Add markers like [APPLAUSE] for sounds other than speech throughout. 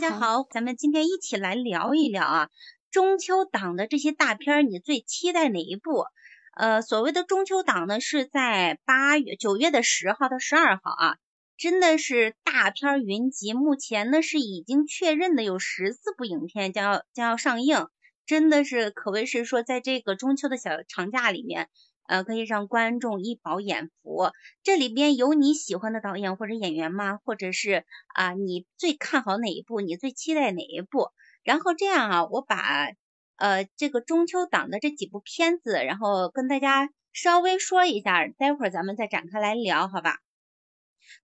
大家好，咱们今天一起来聊一聊啊，中秋档的这些大片，你最期待哪一部？呃，所谓的中秋档呢，是在八月、九月的十号到十二号啊，真的是大片云集。目前呢是已经确认的有十四部影片将要将要上映，真的是可谓是说在这个中秋的小长假里面。呃，可以让观众一饱眼福。这里边有你喜欢的导演或者演员吗？或者是啊，你最看好哪一部？你最期待哪一部？然后这样啊，我把呃这个中秋档的这几部片子，然后跟大家稍微说一下，待会儿咱们再展开来聊，好吧？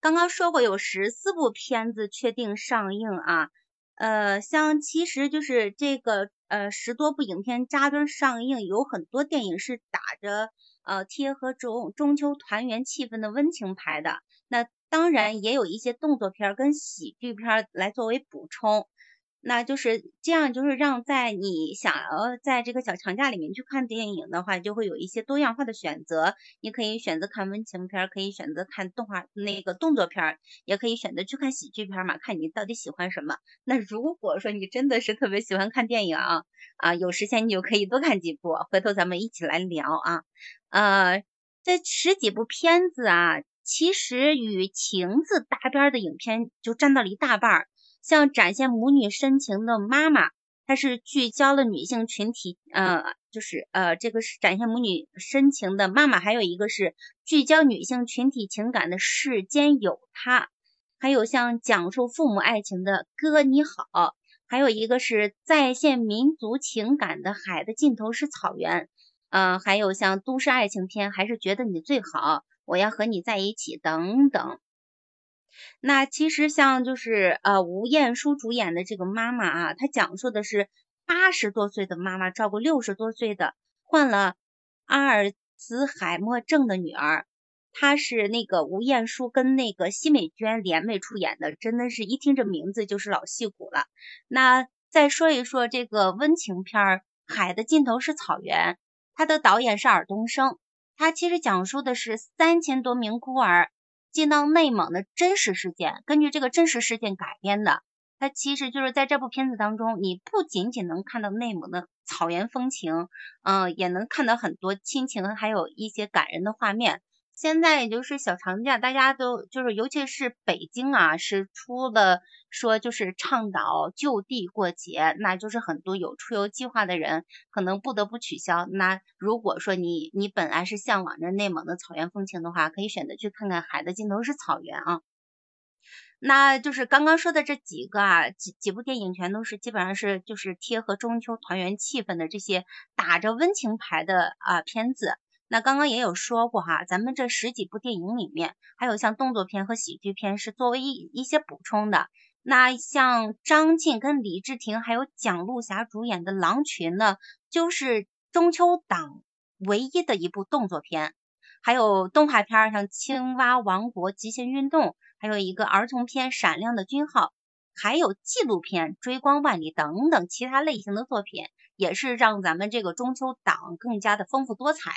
刚刚说过有十四部片子确定上映啊，呃，像其实就是这个呃十多部影片扎堆上映，有很多电影是打着。呃，贴合中中秋团圆气氛的温情牌的，那当然也有一些动作片跟喜剧片来作为补充。那就是这样，就是让在你想要在这个小长假里面去看电影的话，就会有一些多样化的选择。你可以选择看温情片，可以选择看动画那个动作片，也可以选择去看喜剧片嘛，看你到底喜欢什么。那如果说你真的是特别喜欢看电影啊，啊，有时间你就可以多看几部，回头咱们一起来聊啊。呃，这十几部片子啊，其实与情字搭边的影片就占到了一大半儿。像展现母女深情的妈妈，它是聚焦了女性群体，呃，就是呃，这个是展现母女深情的妈妈，还有一个是聚焦女性群体情感的世间有她，还有像讲述父母爱情的哥你好，还有一个是再现民族情感的海的尽头是草原，呃，还有像都市爱情片，还是觉得你最好，我要和你在一起等等。那其实像就是呃吴彦姝主演的这个妈妈啊，她讲述的是八十多岁的妈妈照顾六十多岁的患了阿尔茨海默症的女儿，她是那个吴彦姝跟那个奚美娟联袂出演的，真的是一听这名字就是老戏骨了。那再说一说这个温情片《海的尽头是草原》，它的导演是尔冬升，他其实讲述的是三千多名孤儿。进到内蒙的真实事件，根据这个真实事件改编的，它其实就是在这部片子当中，你不仅仅能看到内蒙的草原风情，嗯，也能看到很多亲情，还有一些感人的画面。现在也就是小长假，大家都就是，尤其是北京啊，是出了说就是倡导就地过节，那就是很多有出游计划的人可能不得不取消。那如果说你你本来是向往着内蒙的草原风情的话，可以选择去看看海的尽头是草原啊。那就是刚刚说的这几个啊，几几部电影全都是基本上是就是贴合中秋团圆气氛的这些打着温情牌的啊片子。那刚刚也有说过哈，咱们这十几部电影里面，还有像动作片和喜剧片是作为一一些补充的。那像张晋跟李治廷还有蒋璐霞主演的《狼群》呢，就是中秋档唯一的一部动作片。还有动画片像《青蛙王国极限运动》，还有一个儿童片《闪亮的军号》，还有纪录片《追光万里》等等其他类型的作品，也是让咱们这个中秋档更加的丰富多彩。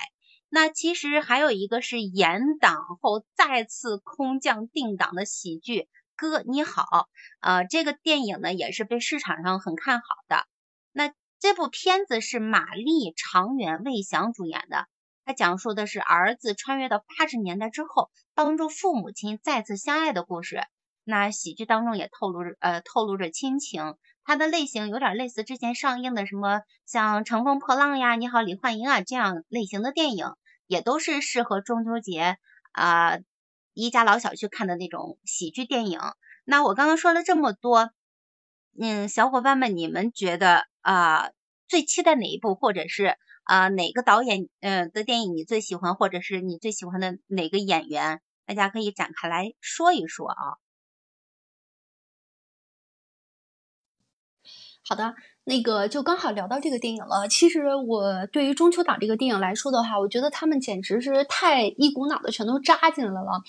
那其实还有一个是延档后再次空降定档的喜剧《哥你好》，呃，这个电影呢也是被市场上很看好的。那这部片子是马丽、常远、魏翔主演的，它讲述的是儿子穿越到八十年代之后，帮助父母亲再次相爱的故事。那喜剧当中也透露着呃透露着亲情，它的类型有点类似之前上映的什么像《乘风破浪》呀、《你好，李焕英》啊这样类型的电影。也都是适合中秋节啊一家老小去看的那种喜剧电影。那我刚刚说了这么多，嗯，小伙伴们，你们觉得啊最期待哪一部，或者是啊哪个导演嗯的电影你最喜欢，或者是你最喜欢的哪个演员？大家可以展开来说一说啊。好的。那个就刚好聊到这个电影了。其实我对于中秋档这个电影来说的话，我觉得他们简直是太一股脑的全都扎进来了。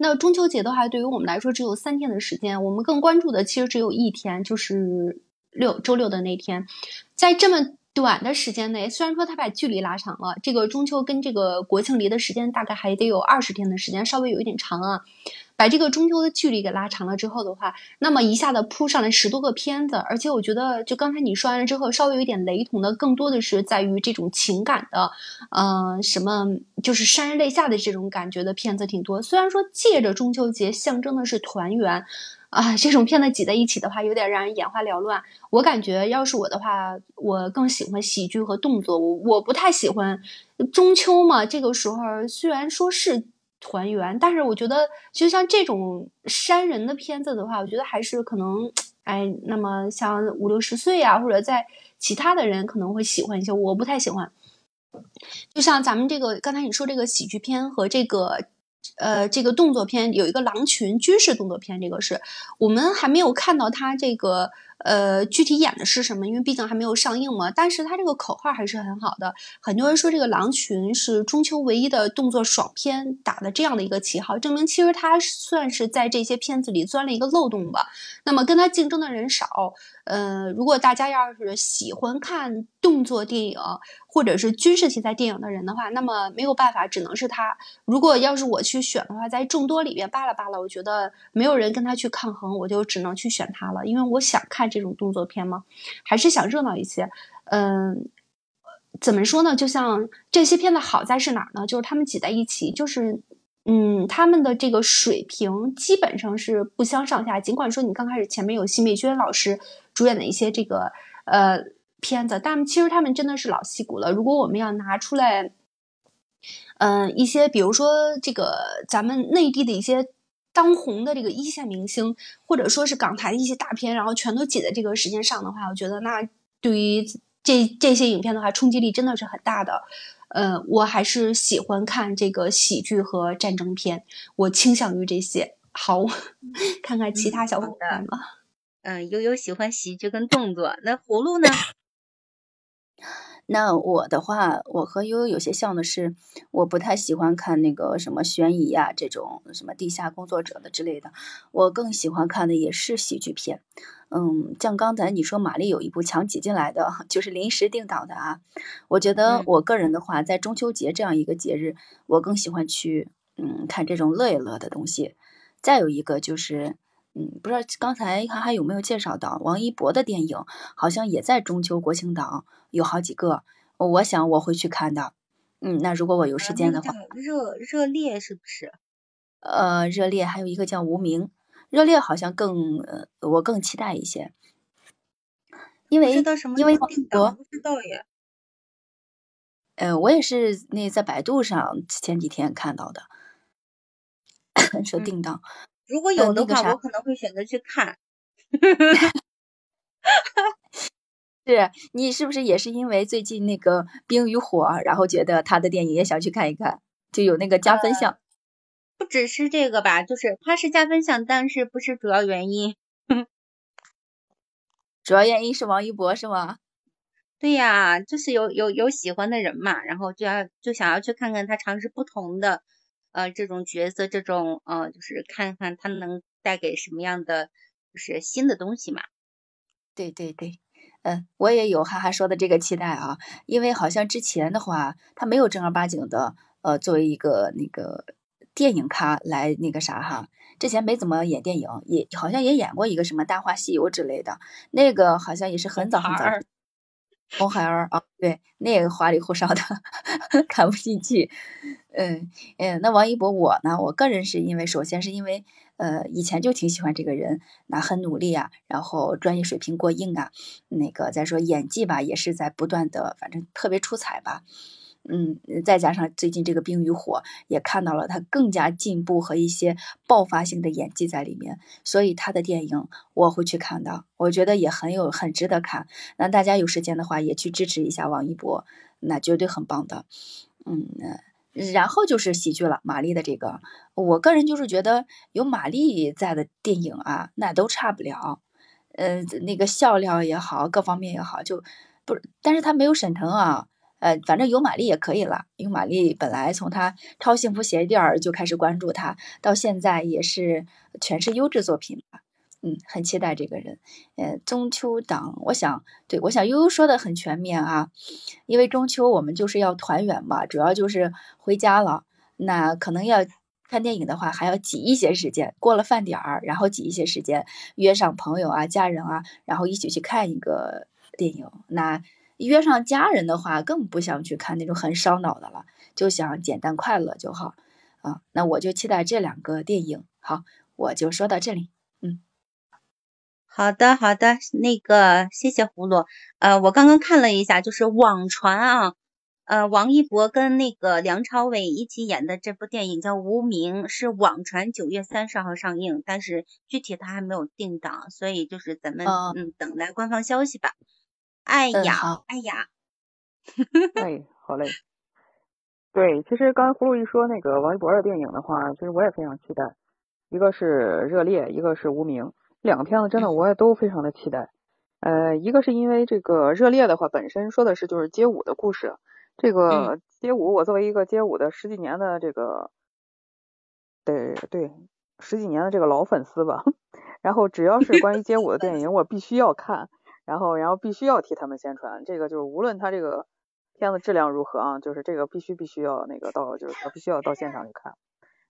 那中秋节的话，对于我们来说只有三天的时间，我们更关注的其实只有一天，就是六周六的那天。在这么短的时间内，虽然说他把距离拉长了，这个中秋跟这个国庆离的时间大概还得有二十天的时间，稍微有一点长啊。把这个中秋的距离给拉长了之后的话，那么一下子铺上来十多个片子，而且我觉得就刚才你说完了之后，稍微有点雷同的，更多的是在于这种情感的，嗯，什么就是潸然泪下的这种感觉的片子挺多。虽然说借着中秋节象征的是团圆，啊，这种片子挤在一起的话，有点让人眼花缭乱。我感觉要是我的话，我更喜欢喜剧和动作，我我不太喜欢中秋嘛。这个时候虽然说是。团圆，但是我觉得，就像这种删人的片子的话，我觉得还是可能，哎，那么像五六十岁啊，或者在其他的人可能会喜欢一些，我不太喜欢。就像咱们这个刚才你说这个喜剧片和这个，呃，这个动作片，有一个狼群军事动作片，这个是我们还没有看到它这个。呃，具体演的是什么？因为毕竟还没有上映嘛。但是它这个口号还是很好的。很多人说这个《狼群》是中秋唯一的动作爽片，打的这样的一个旗号，证明其实它算是在这些片子里钻了一个漏洞吧。那么跟它竞争的人少。呃，如果大家要是喜欢看动作电影或者是军事题材电影的人的话，那么没有办法，只能是他。如果要是我去选的话，在众多里面扒拉扒拉，我觉得没有人跟他去抗衡，我就只能去选他了，因为我想看这种动作片吗，还是想热闹一些。嗯，怎么说呢？就像这些片子好在是哪儿呢？就是他们挤在一起，就是。嗯，他们的这个水平基本上是不相上下。尽管说你刚开始前面有奚美娟老师主演的一些这个呃片子，但其实他们真的是老戏骨了。如果我们要拿出来，嗯，一些比如说这个咱们内地的一些当红的这个一线明星，或者说是港台的一些大片，然后全都挤在这个时间上的话，我觉得那对于这这些影片的话，冲击力真的是很大的。呃，我还是喜欢看这个喜剧和战争片，我倾向于这些。好，[LAUGHS] 看看其他小伙伴吧。嗯，悠悠喜欢喜剧跟动作，那葫芦呢？那我的话，我和悠悠有些像的是，我不太喜欢看那个什么悬疑呀这种什么地下工作者的之类的，我更喜欢看的也是喜剧片。嗯，像刚才你说玛丽有一部强挤进来的，[LAUGHS] 就是临时定档的啊。我觉得我个人的话，在中秋节这样一个节日，我更喜欢去嗯看这种乐一乐的东西。再有一个就是。嗯，不知道刚才还还有没有介绍到王一博的电影，好像也在中秋国庆档有好几个，我想我会去看的。嗯，那如果我有时间的话，热热烈是不是？呃，热烈还有一个叫无名，热烈好像更我更期待一些，因为因为我不知道耶。呃，我也是那在百度上前几天看到的，说定档。如果有的话，我可能会选择去看。[LAUGHS] 是你是不是也是因为最近那个《冰与火》，然后觉得他的电影也想去看一看，就有那个加分项？不只是这个吧，就是它是加分项，但是不是主要原因。[LAUGHS] 主要原因是王一博是吗？对呀，就是有有有喜欢的人嘛，然后就要就想要去看看他尝试不同的。呃，这种角色，这种呃，就是看看他能带给什么样的，就是新的东西嘛。对对对，嗯，我也有哈哈说的这个期待啊，因为好像之前的话，他没有正儿八经的呃，作为一个那个电影咖来那个啥哈，之前没怎么演电影，也好像也演过一个什么《大话西游》之类的，那个好像也是很早很早。红孩儿啊，对，那个花里胡哨的，[LAUGHS] 看不进去。嗯嗯，那王一博我呢？我个人是因为，首先是因为，呃，以前就挺喜欢这个人，那很努力啊，然后专业水平过硬啊，那个再说演技吧，也是在不断的，反正特别出彩吧。嗯，再加上最近这个《冰与火》也看到了他更加进步和一些爆发性的演技在里面，所以他的电影我会去看的，我觉得也很有很值得看。那大家有时间的话也去支持一下王一博，那绝对很棒的。嗯，然后就是喜剧了，马丽的这个，我个人就是觉得有马丽在的电影啊，那都差不了。呃，那个笑料也好，各方面也好，就不，但是他没有沈腾啊。呃，反正有马丽也可以了，因为马丽本来从她超幸福鞋垫儿就开始关注她，到现在也是全是优质作品嗯，很期待这个人。呃，中秋档，我想，对我想悠悠说的很全面啊，因为中秋我们就是要团圆嘛，主要就是回家了，那可能要看电影的话，还要挤一些时间，过了饭点儿，然后挤一些时间，约上朋友啊、家人啊，然后一起去看一个电影。那约上家人的话，更不想去看那种很烧脑的了，就想简单快乐就好啊。那我就期待这两个电影。好，我就说到这里。嗯，好的，好的，那个谢谢葫芦。呃，我刚刚看了一下，就是网传啊。呃，王一博跟那个梁朝伟一起演的这部电影叫《无名》，是网传九月三十号上映，但是具体他还没有定档，所以就是咱们嗯等待官方消息吧。哎呀，哎呀，[LAUGHS] 哎，好嘞。对，其实刚才葫芦一说那个王一博的电影的话，其实我也非常期待，一个是《热烈》，一个是《无名》，两个片子真的我也都非常的期待。呃，一个是因为这个《热烈》的话本身说的是就是街舞的故事。这个街舞，我作为一个街舞的十几年的这个，对对，十几年的这个老粉丝吧。[LAUGHS] 然后只要是关于街舞的电影，我必须要看，然后然后必须要替他们宣传。这个就是无论他这个片子质量如何啊，就是这个必须必须要那个到，就是他必须要到现场去看。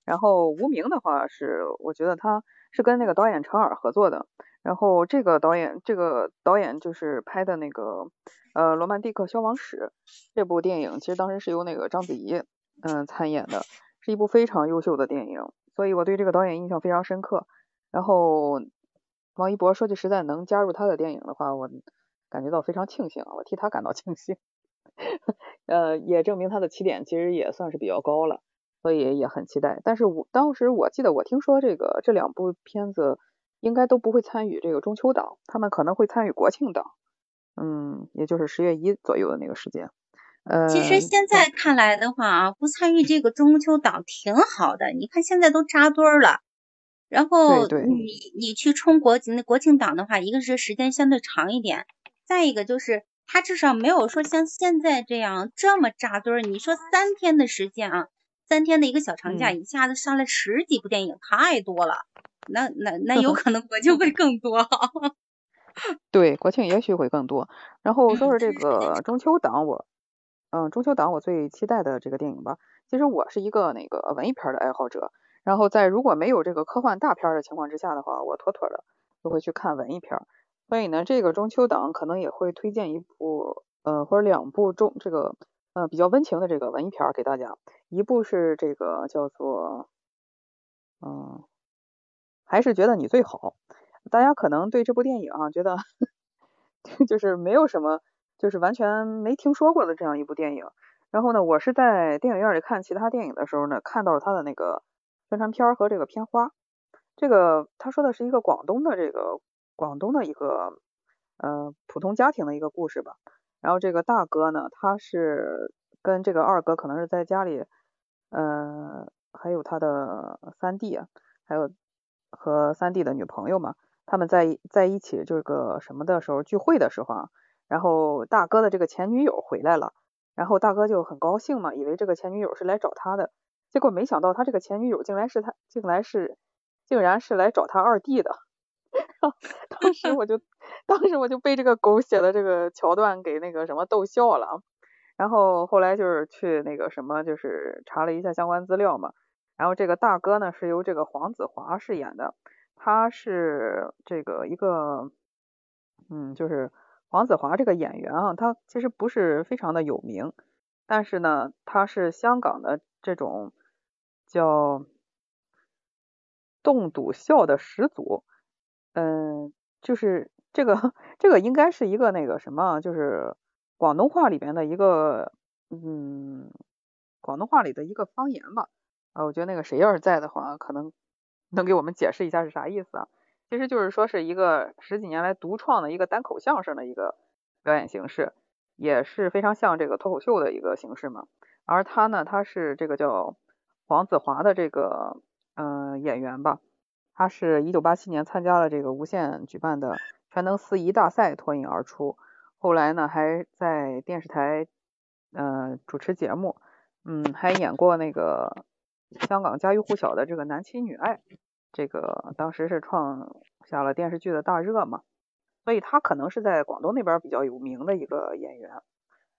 然后无名的话是，我觉得他是跟那个导演陈尔合作的。然后这个导演，这个导演就是拍的那个。呃，《罗曼蒂克消亡史》这部电影其实当时是由那个章子怡嗯参演的，是一部非常优秀的电影，所以我对这个导演印象非常深刻。然后王一博说句实在，能加入他的电影的话，我感觉到非常庆幸啊，我替他感到庆幸。[LAUGHS] 呃，也证明他的起点其实也算是比较高了，所以也很期待。但是我当时我记得我听说这个这两部片子应该都不会参与这个中秋档，他们可能会参与国庆档。嗯，也就是十月一左右的那个时间。呃，其实现在看来的话啊，不参与这个中秋档挺好的。你看现在都扎堆儿了，然后你你去冲国那国庆档的话，一个是时间相对长一点，再一个就是它至少没有说像现在这样这么扎堆儿。你说三天的时间啊，三天的一个小长假，一下子上来十几部电影，太多了。那那那有 [LAUGHS] 可能国庆会更多。对，国庆也许会更多。然后说说这个中秋档，我，嗯，中秋档我最期待的这个电影吧。其实我是一个那个文艺片的爱好者，然后在如果没有这个科幻大片的情况之下的话，我妥妥的就会去看文艺片。所以呢，这个中秋档可能也会推荐一部，呃，或者两部中这个，呃，比较温情的这个文艺片给大家。一部是这个叫做，嗯，还是觉得你最好。大家可能对这部电影啊，觉得 [LAUGHS] 就是没有什么，就是完全没听说过的这样一部电影。然后呢，我是在电影院里看其他电影的时候呢，看到了他的那个宣传片和这个片花。这个他说的是一个广东的这个广东的一个呃普通家庭的一个故事吧。然后这个大哥呢，他是跟这个二哥可能是在家里，呃，还有他的三弟啊，还有和三弟的女朋友嘛。他们在在一起这个什么的时候聚会的时候啊，然后大哥的这个前女友回来了，然后大哥就很高兴嘛，以为这个前女友是来找他的，结果没想到他这个前女友竟然是他，竟然是竟然是来找他二弟的，[LAUGHS] [LAUGHS] 当时我就当时我就被这个狗血的这个桥段给那个什么逗笑了，然后后来就是去那个什么就是查了一下相关资料嘛，然后这个大哥呢是由这个黄子华饰演的。他是这个一个，嗯，就是黄子华这个演员啊，他其实不是非常的有名，但是呢，他是香港的这种叫冻笃笑的始祖，嗯，就是这个 [LAUGHS] 这个应该是一个那个什么，就是广东话里边的一个，嗯，广东话里的一个方言吧，啊，我觉得那个谁要是在的话，可能。能给我们解释一下是啥意思啊？其实就是说是一个十几年来独创的一个单口相声的一个表演形式，也是非常像这个脱口秀的一个形式嘛。而他呢，他是这个叫黄子华的这个嗯演员吧，他是一九八七年参加了这个无线举办的全能司仪大赛脱颖而出，后来呢还在电视台呃主持节目，嗯还演过那个香港家喻户晓的这个男亲女爱。这个当时是创下了电视剧的大热嘛，所以他可能是在广东那边比较有名的一个演员，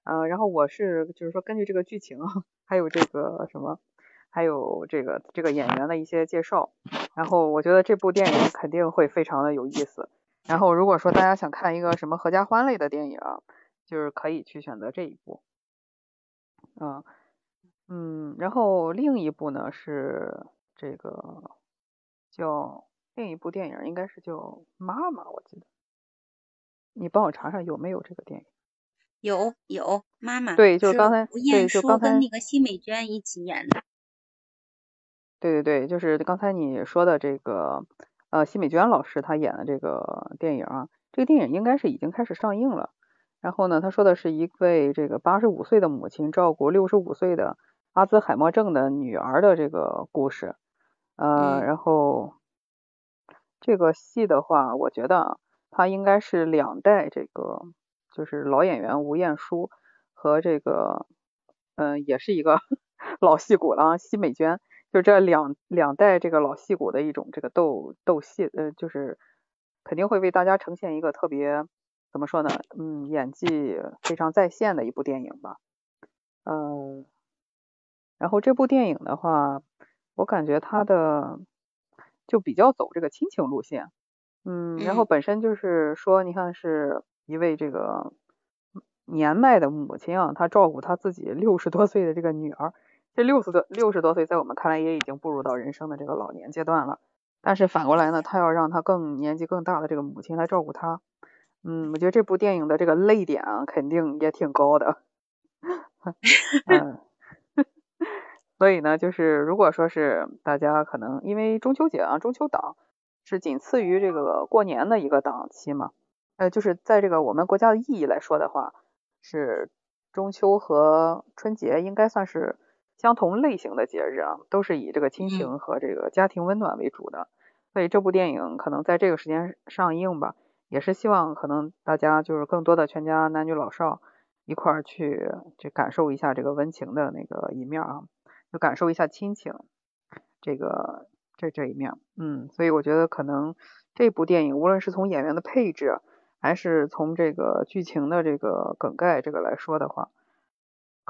嗯，然后我是就是说根据这个剧情，还有这个什么，还有这个这个演员的一些介绍。然后我觉得这部电影肯定会非常的有意思。然后如果说大家想看一个什么合家欢类的电影，就是可以去选择这一部。嗯嗯，然后另一部呢是这个叫另一部电影应该是叫《妈妈》，我记得。你帮我查查有没有这个电影？有有，妈妈。对，就是刚才吴彦姝跟那个奚美娟一起演的。对对对，就是刚才你说的这个呃奚美娟老师她演的这个电影啊，这个电影应该是已经开始上映了。然后呢，她说的是一位这个八十五岁的母亲照顾六十五岁的阿兹海默症的女儿的这个故事。呃，然后这个戏的话，我觉得啊。他应该是两代这个，就是老演员吴彦姝和这个，嗯，也是一个 [LAUGHS] 老戏骨了，奚美娟，就这两两代这个老戏骨的一种这个斗斗戏，呃，就是肯定会为大家呈现一个特别怎么说呢，嗯，演技非常在线的一部电影吧，嗯，然后这部电影的话，我感觉它的就比较走这个亲情路线。嗯，然后本身就是说，你看是一位这个年迈的母亲啊，她照顾她自己六十多岁的这个女儿，这六十多六十多岁，在我们看来也已经步入到人生的这个老年阶段了。但是反过来呢，他要让他更年纪更大的这个母亲来照顾他。嗯，我觉得这部电影的这个泪点啊，肯定也挺高的。[LAUGHS] 嗯，所以呢，就是如果说是大家可能因为中秋节啊，中秋档。是仅次于这个过年的一个档期嘛？呃，就是在这个我们国家的意义来说的话，是中秋和春节应该算是相同类型的节日啊，都是以这个亲情和这个家庭温暖为主的。所以这部电影可能在这个时间上映吧，也是希望可能大家就是更多的全家男女老少一块儿去去感受一下这个温情的那个一面啊，就感受一下亲情这个。这这一面，嗯，所以我觉得可能这部电影无论是从演员的配置，还是从这个剧情的这个梗概这个来说的话，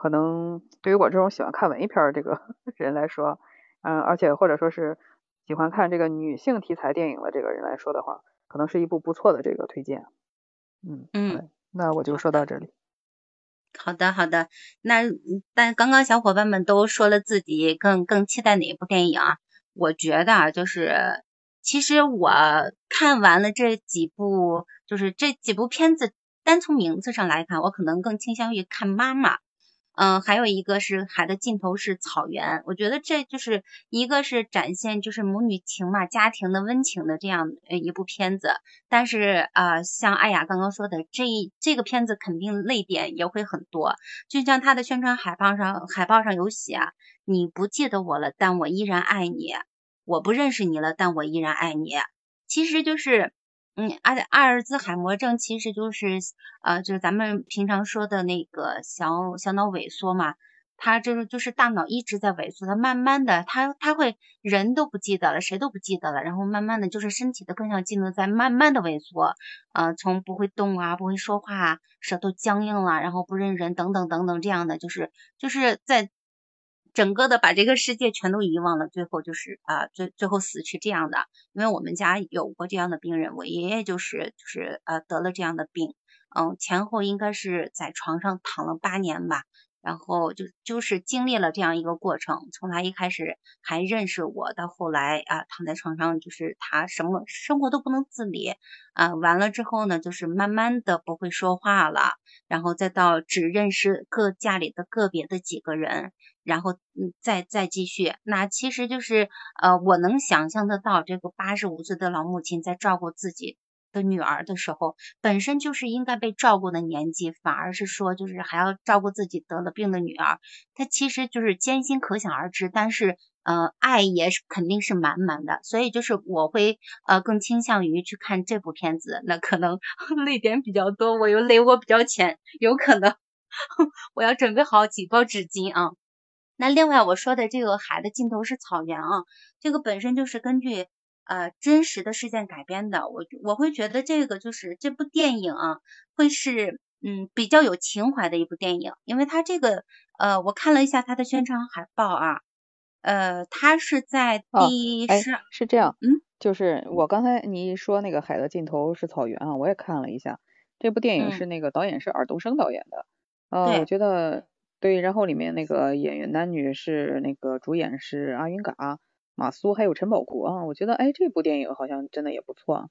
可能对于我这种喜欢看文艺片儿这个 [LAUGHS] 人来说，嗯，而且或者说是喜欢看这个女性题材电影的这个人来说的话，可能是一部不错的这个推荐。嗯嗯，那我就说到这里。好的好的，那但刚刚小伙伴们都说了自己更更期待哪一部电影啊？我觉得啊，就是其实我看完了这几部，就是这几部片子，单从名字上来看，我可能更倾向于看妈妈。嗯，还有一个是《海的尽头是草原》，我觉得这就是一个是展现就是母女情嘛，家庭的温情的这样一部片子。但是啊，像艾雅刚刚说的，这这个片子肯定泪点也会很多。就像它的宣传海报上，海报上有写：“你不记得我了，但我依然爱你；我不认识你了，但我依然爱你。”其实就是。嗯，阿阿尔兹海默症其实就是呃，就是咱们平常说的那个小小脑萎缩嘛，它就是就是大脑一直在萎缩，它慢慢的它它会人都不记得了，谁都不记得了，然后慢慢的就是身体的各项机能在慢慢的萎缩，呃，从不会动啊，不会说话，舌头僵硬了，然后不认人等等等等这样的，就是就是在。整个的把这个世界全都遗忘了，最后就是啊，最最后死去这样的。因为我们家有过这样的病人，我爷爷就是就是呃得了这样的病，嗯，前后应该是在床上躺了八年吧。然后就就是经历了这样一个过程，从他一开始还认识我，到后来啊躺在床上，就是他什么生活都不能自理啊，完了之后呢，就是慢慢的不会说话了，然后再到只认识各家里的个别的几个人，然后嗯再再继续，那其实就是呃我能想象得到这个八十五岁的老母亲在照顾自己。的女儿的时候，本身就是应该被照顾的年纪，反而是说就是还要照顾自己得了病的女儿，她其实就是艰辛可想而知。但是呃，爱也是肯定是满满的，所以就是我会呃更倾向于去看这部片子。那可能 [LAUGHS] 泪点比较多，我又泪窝比较浅，有可能 [LAUGHS] 我要准备好几包纸巾啊。那另外我说的这个海的尽头是草原啊，这个本身就是根据。呃，真实的事件改编的，我我会觉得这个就是这部电影啊，会是嗯比较有情怀的一部电影，因为它这个呃，我看了一下它的宣传海报啊，呃，它是在第十，是这样，嗯，就是我刚才你一说那个海的尽头是草原啊，我也看了一下，这部电影是那个导演是尔冬升导演的，呃，我觉得对，然后里面那个演员男女是那个主演是阿云嘎、马苏还有陈宝国啊，我觉得哎，这部电影好像真的也不错。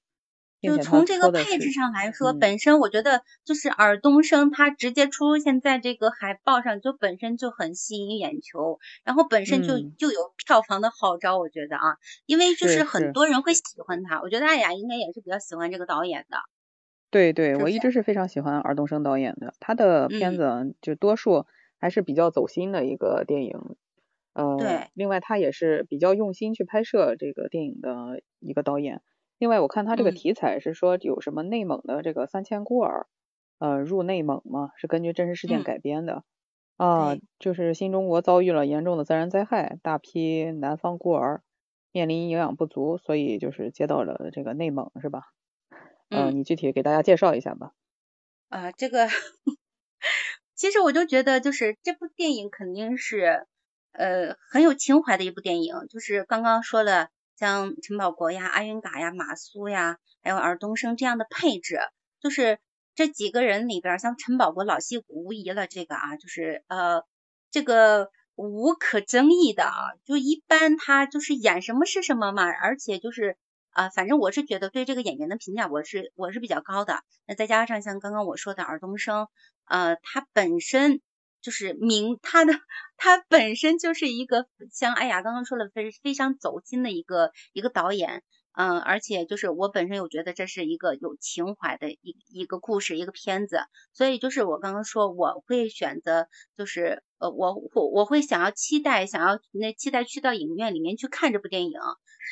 就从这个配置上来说，本身我觉得就是尔冬升他直接出现在这个海报上，就本身就很吸引眼球，然后本身就就有票房的号召，我觉得啊，因为就是很多人会喜欢他，我觉得艾雅应该也是比较喜欢这个导演的。对对，我一直是非常喜欢尔冬升导演的，他的片子就多数还是比较走心的一个电影，呃，对，另外他也是比较用心去拍摄这个电影的一个导演。另外，我看他这个题材是说有什么内蒙的这个三千孤儿，呃，入内蒙嘛，是根据真实事件改编的啊，就是新中国遭遇了严重的自然灾害，大批南方孤儿面临营养不足，所以就是接到了这个内蒙，是吧？嗯，你具体给大家介绍一下吧。啊，这个 [LAUGHS] 其实我就觉得，就是这部电影肯定是呃很有情怀的一部电影，就是刚刚说了。像陈宝国呀、阿云嘎呀、马苏呀，还有尔冬升这样的配置，就是这几个人里边，像陈宝国老戏骨无疑了，这个啊，就是呃，这个无可争议的啊，就一般他就是演什么是什么嘛，而且就是啊，反正我是觉得对这个演员的评价，我是我是比较高的。那再加上像刚刚我说的尔冬升，呃，他本身。就是明他的他本身就是一个像哎呀刚刚说了非非常走心的一个一个导演，嗯，而且就是我本身有觉得这是一个有情怀的一一个故事一个片子，所以就是我刚刚说我会选择就是呃我我我会想要期待想要那期待去到影院里面去看这部电影。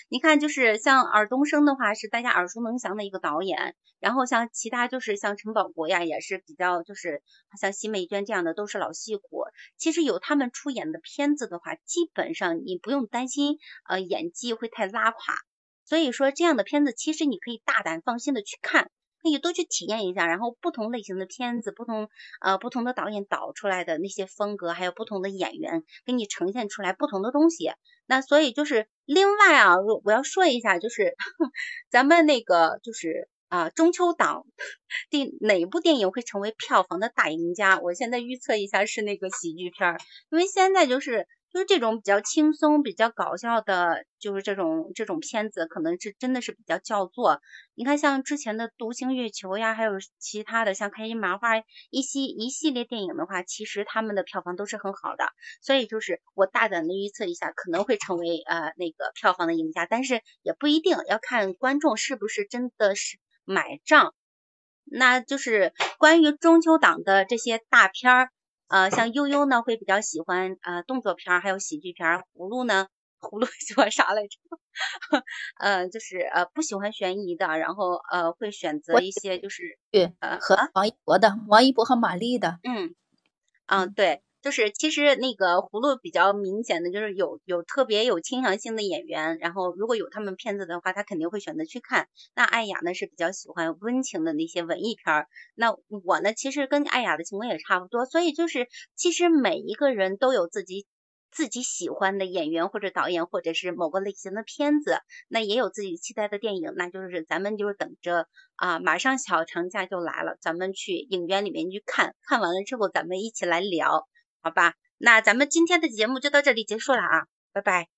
你看，就是像尔冬升的话，是大家耳熟能详的一个导演。然后像其他，就是像陈宝国呀，也是比较，就是像奚美娟这样的，都是老戏骨。其实有他们出演的片子的话，基本上你不用担心，呃，演技会太拉垮。所以说，这样的片子其实你可以大胆放心的去看。可以多去体验一下，然后不同类型的片子，不同呃不同的导演导出来的那些风格，还有不同的演员给你呈现出来不同的东西。那所以就是另外啊，我要说一下，就是 [LAUGHS] 咱们那个就是啊中秋档第哪部电影会成为票房的大赢家？我现在预测一下是那个喜剧片，因为现在就是。就是这种比较轻松、比较搞笑的，就是这种这种片子，可能是真的是比较叫座。你看，像之前的《独行月球》呀，还有其他的像开心麻花一系一系列电影的话，其实他们的票房都是很好的。所以就是我大胆的预测一下，可能会成为呃那个票房的赢家，但是也不一定要看观众是不是真的是买账。那就是关于中秋档的这些大片儿。呃，像悠悠呢会比较喜欢呃动作片儿，还有喜剧片儿。葫芦呢，葫芦 [LAUGHS] 喜欢啥来着？[LAUGHS] 呃，就是呃不喜欢悬疑的，然后呃会选择一些就是对呃和王一博的，王一博和马丽的。嗯，嗯对。就是其实那个葫芦比较明显的就是有有特别有倾向性的演员，然后如果有他们片子的话，他肯定会选择去看。那艾雅呢是比较喜欢温情的那些文艺片儿，那我呢其实跟艾雅的情况也差不多，所以就是其实每一个人都有自己自己喜欢的演员或者导演或者是某个类型的片子，那也有自己期待的电影，那就是咱们就是等着啊，马上小长假就来了，咱们去影院里面去看看完了之后，咱们一起来聊。好吧，那咱们今天的节目就到这里结束了啊，拜拜。